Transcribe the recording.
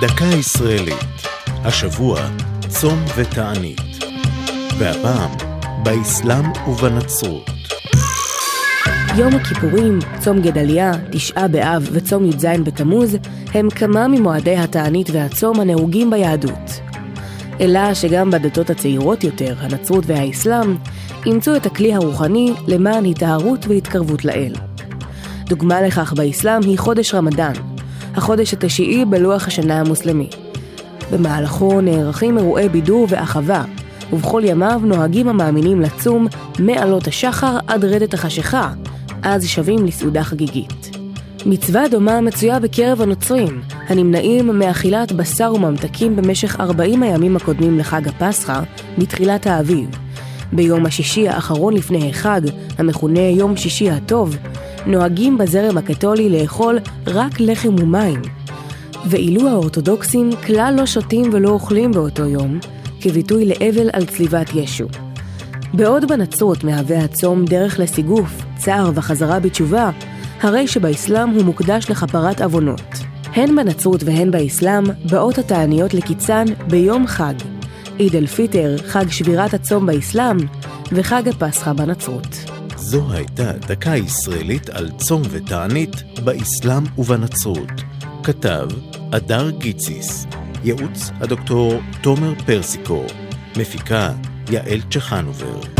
דקה ישראלית. השבוע, צום ותענית. והפעם, באסלאם ובנצרות. יום הכיפורים, צום גדליה, תשעה באב וצום י"ז בתמוז הם כמה ממועדי התענית והצום הנהוגים ביהדות. אלא שגם בדתות הצעירות יותר, הנצרות והאסלאם, אימצו את הכלי הרוחני למען היטהרות והתקרבות לאל. דוגמה לכך באסלאם היא חודש רמדאן, החודש התשיעי בלוח השנה המוסלמי. במהלכו נערכים אירועי בידור ואחווה, ובכל ימיו נוהגים המאמינים לצום מעלות השחר עד רדת החשיכה, אז שבים לסעודה חגיגית. מצווה דומה מצויה בקרב הנוצרים, הנמנעים מאכילת בשר וממתקים במשך 40 הימים הקודמים לחג הפסחא, מתחילת האביב. ביום השישי האחרון לפני החג, המכונה יום שישי הטוב, נוהגים בזרם הקתולי לאכול רק לחם ומים. ואילו האורתודוקסים כלל לא שותים ולא אוכלים באותו יום, כביטוי לאבל על צליבת ישו. בעוד בנצרות מהווה הצום דרך לסיגוף, צער וחזרה בתשובה, הרי שבאסלאם הוא מוקדש לכפרת עוונות. הן בנצרות והן באסלאם באות התעניות לקיצן ביום חג, עיד אל-פיטר, חג שבירת הצום באסלאם, וחג הפסחא בנצרות. זו הייתה דקה ישראלית על צום ותענית באסלאם ובנצרות. כתב אדר גיציס, ייעוץ הדוקטור תומר פרסיקו, מפיקה יעל צ'חנובר.